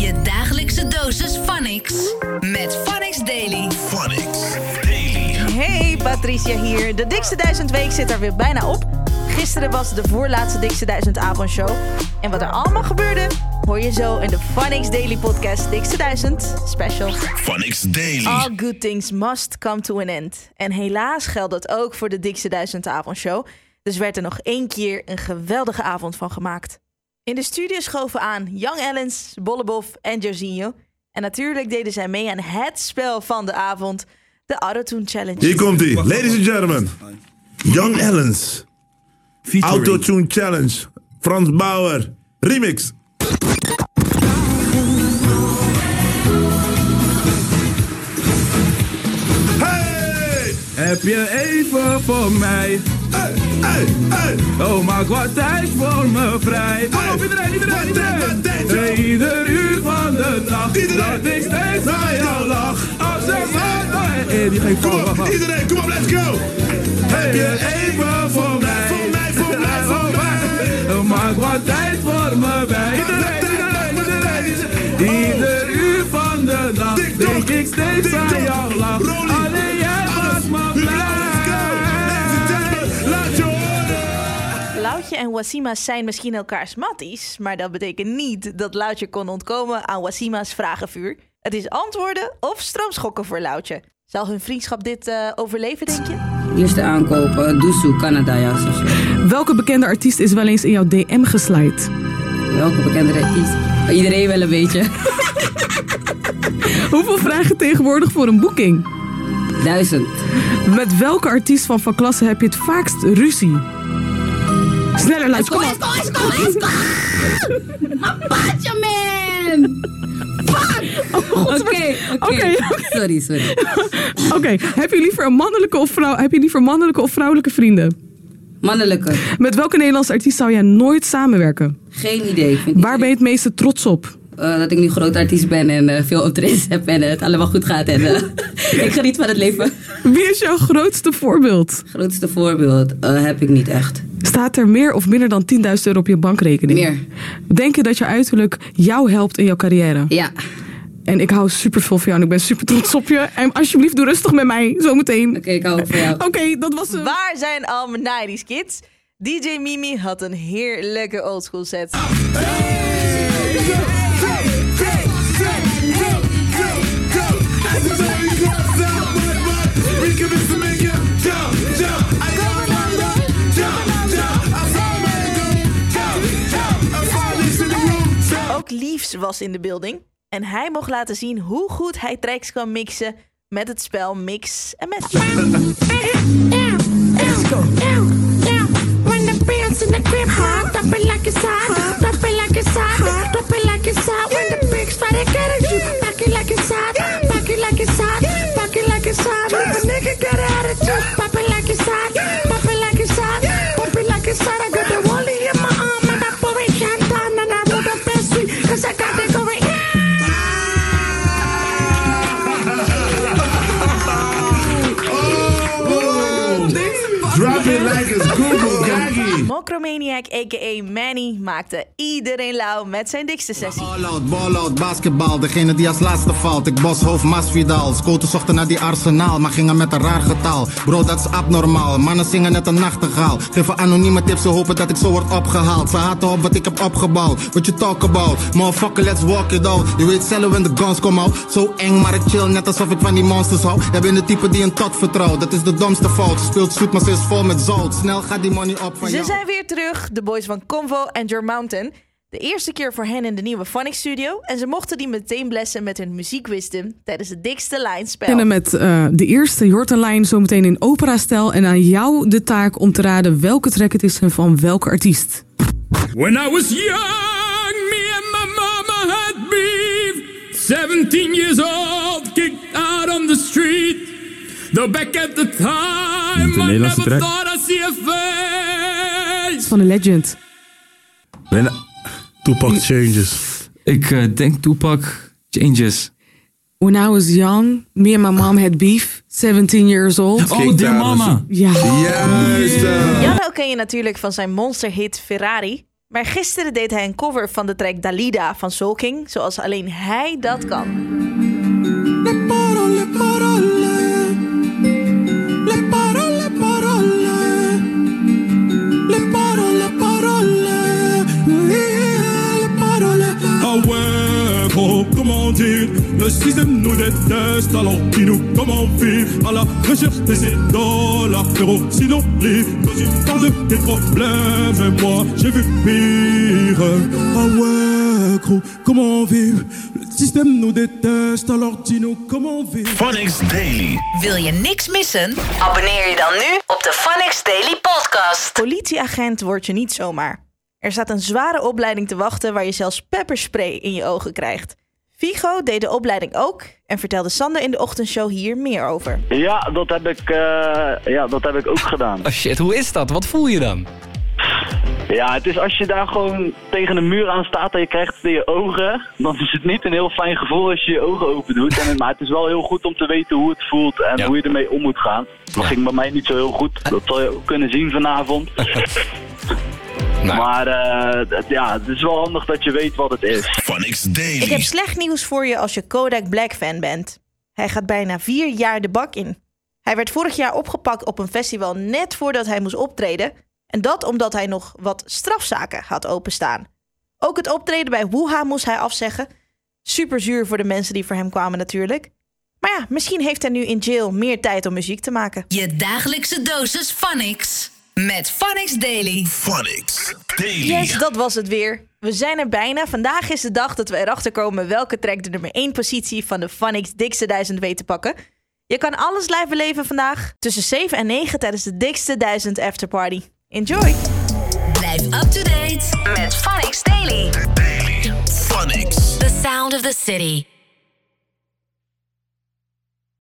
Je dagelijkse dosis Phonics. Met Phonics Daily. Phonics Daily. Hey, Patricia hier. De dikste duizend week zit er weer bijna op. Gisteren was de voorlaatste dikste duizend avondshow. En wat er allemaal gebeurde, hoor je zo in de Phonics Daily Podcast Dikste Duizend Special. Phonics Daily. All good things must come to an end. En helaas geldt dat ook voor de dikste duizend avondshow. Dus werd er nog één keer een geweldige avond van gemaakt. In de studio schoven aan Young Ellens, Bollebof en Jorginho. En natuurlijk deden zij mee aan het spel van de avond, de Autotune Challenge. Hier komt ie, ladies and gentlemen. Young Ellens. Autotune Challenge. Frans Bauer. Remix. Heb je even voor mij? Hey! Hey! Hey! Oh, maak wat tijd voor me vrij. Kom op, iedereen, iedereen, iedereen. Ieder uur van de dag. Iedereen. Dat ik steeds aan jou lach. Als man. Oh, hey, die geeft Kom op, iedereen, kom op, let's go! Heb je even voor mij? Voor mij, voor mij, voor mij. Oh, maak wat tijd voor me bij. Iedereen, iedereen, iedereen. Ieder uur van de dag. Denk ik steeds aan jou lach. En Wassima's zijn misschien elkaars matties, maar dat betekent niet dat Loutje kon ontkomen aan Wassima's vragenvuur. Het is antwoorden of stroomschokken voor Loutje. Zal hun vriendschap dit eh, overleven, denk je? Eerste aankopen, Doesoe, Canada, ja, zo. Welke bekende artiest is wel eens in jouw DM geslijt? Welke bekende artiest? Iedereen wel een beetje. Hoeveel vragen tegenwoordig voor een boeking? Duizend. Met welke artiest van Van Klasse heb je het vaakst ruzie? Sneller, Luid, kom op. go, let's go! Apatje, man! Fuck! Oké, oké. Sorry, sorry. Oké, heb je liever een mannelijke of vrouw? Heb je liever mannelijke of vrouwelijke vrienden? Mannelijke. Met welke Nederlandse artiest zou jij nooit samenwerken? Geen idee. Vind ik Waar ben je het meeste trots op? Eh, dat ik nu groot artiest ben en eh, veel optredens heb en het allemaal goed gaat. En eh, ik geniet van het leven. Wie is jouw grootste voorbeeld? Grootste voorbeeld heb ik niet echt. Staat er meer of minder dan 10.000 euro op je bankrekening? Meer. Denk je dat je uiterlijk jou helpt in jouw carrière? Ja. En ik hou super veel van jou en ik ben super trots op je. En alsjeblieft, doe rustig met mij, zometeen. Oké, ik hou ook van jou. Oké, dat was hem. Waar zijn al mijn 90s kids? DJ Mimi had een heerlijke oldschool set. Ook Was in de building. En hij mocht laten zien hoe goed hij tracks kan mixen met het spel Mix en Match. When the back it like it's hot, Mokromaniac a.k.a. Manny maakte iedereen lauw met zijn dikste sessie. Ball out, ball out, basketbal. Degene die als laatste valt. Ik bos hoofd Masvidal. Scouten zochten naar die arsenaal, maar gingen met een raar getal. Bro, dat is abnormaal. Mannen zingen net een nachtegaal. Geven anonieme tips, ze hopen dat ik zo word opgehaald. Ze haten op wat ik heb opgebouwd. What you talk about? Motherfucker, let's walk it out. Je weet zelf when the guns come out. Zo eng, maar ik chill net alsof ik van die monsters hou. Jij bent de type die een tot vertrouwt. Dat is de domste fout. Speelt zoet, maar ze is vol met zout. Snel gaat die money op van jou. Zijn weer terug, de boys van Convo en Your Mountain. De eerste keer voor hen in de nieuwe Phonics studio. En ze mochten die meteen blessen met hun muziekwisdom tijdens het dikste beginnen lijnspel. met eh, de eerste Jortenlijn zometeen in opera-stijl. En aan jou de taak om te raden welke track het is en van welke artiest. When I was young, me and my mama had beef. 17 years old, kicked out on the street. Though back at the time, I never track. thought I'd see a face. Van een legend. Tupac Changes. Ik eh, denk Tupac Changes. When I was young, me and my mom had beef. 17 years old. Oh, Dear. Mama. Ja. Juist. Janno ken je natuurlijk van zijn monsterhit Ferrari. Maar gisteren deed hij een cover van de track Dalida van Soul King, zoals alleen hij dat kan. Le système nous déteste, alors dis-nous comment vivre À la recherche des idoles, frérot, sinon libre Quand tu parles de tes problèmes, et moi j'ai vu pire Ah ouais, gros, comment vivre Le système nous déteste, alors dis-nous comment vivre Phonics Daily. Wil je niks missen? Abonneer je dan nu op de Phonics Daily Podcast. Politieagent word je niet zomaar. Er staat een zware opleiding te wachten waar je zelfs pepperspray in je ogen krijgt. Vigo deed de opleiding ook en vertelde Sander in de ochtendshow hier meer over. Ja, dat heb ik, eh, ja, dat heb ik ook gedaan. Oh shit, hoe is dat? Wat voel je dan? Ja, het is als je daar gewoon tegen een muur aan staat en je krijgt het in je ogen, dan is het niet een heel fijn gevoel als je je ogen open doet. En, maar het is wel heel goed om te weten hoe het voelt en Ja. hoe je ermee om moet gaan. Dat ging bij mij niet zo heel goed. Dat zal je ook kunnen zien vanavond. Nou, Maar eh, het- ja, het is wel handig dat je weet wat het is. Phonics Ik heb Daily. slecht nieuws voor je als je Kodak Black fan bent. Hij gaat bijna vier jaar de bak in. Hij werd vorig jaar opgepakt op een festival net voordat hij moest optreden. En dat omdat hij nog wat strafzaken had openstaan. Ook het optreden bij Wuha moest hij afzeggen. Super zuur voor de mensen die voor hem kwamen natuurlijk. Maar ja, misschien heeft hij nu in jail meer tijd om muziek te maken. Je dagelijkse dosis Phonics. Met Phonics Daily. Phonics Daily. Yes, dat was het weer. We zijn er bijna. Vandaag is de dag dat we erachter komen welke track de nummer 1 positie van de Phonics Dikste 1000 weet te pakken. Je kan alles live beleven vandaag tussen 7 en 9 tijdens de Dikste 1000 Afterparty. Enjoy! Blijf up to date met Phonics Daily. Daily. Phonics. The sound of the city.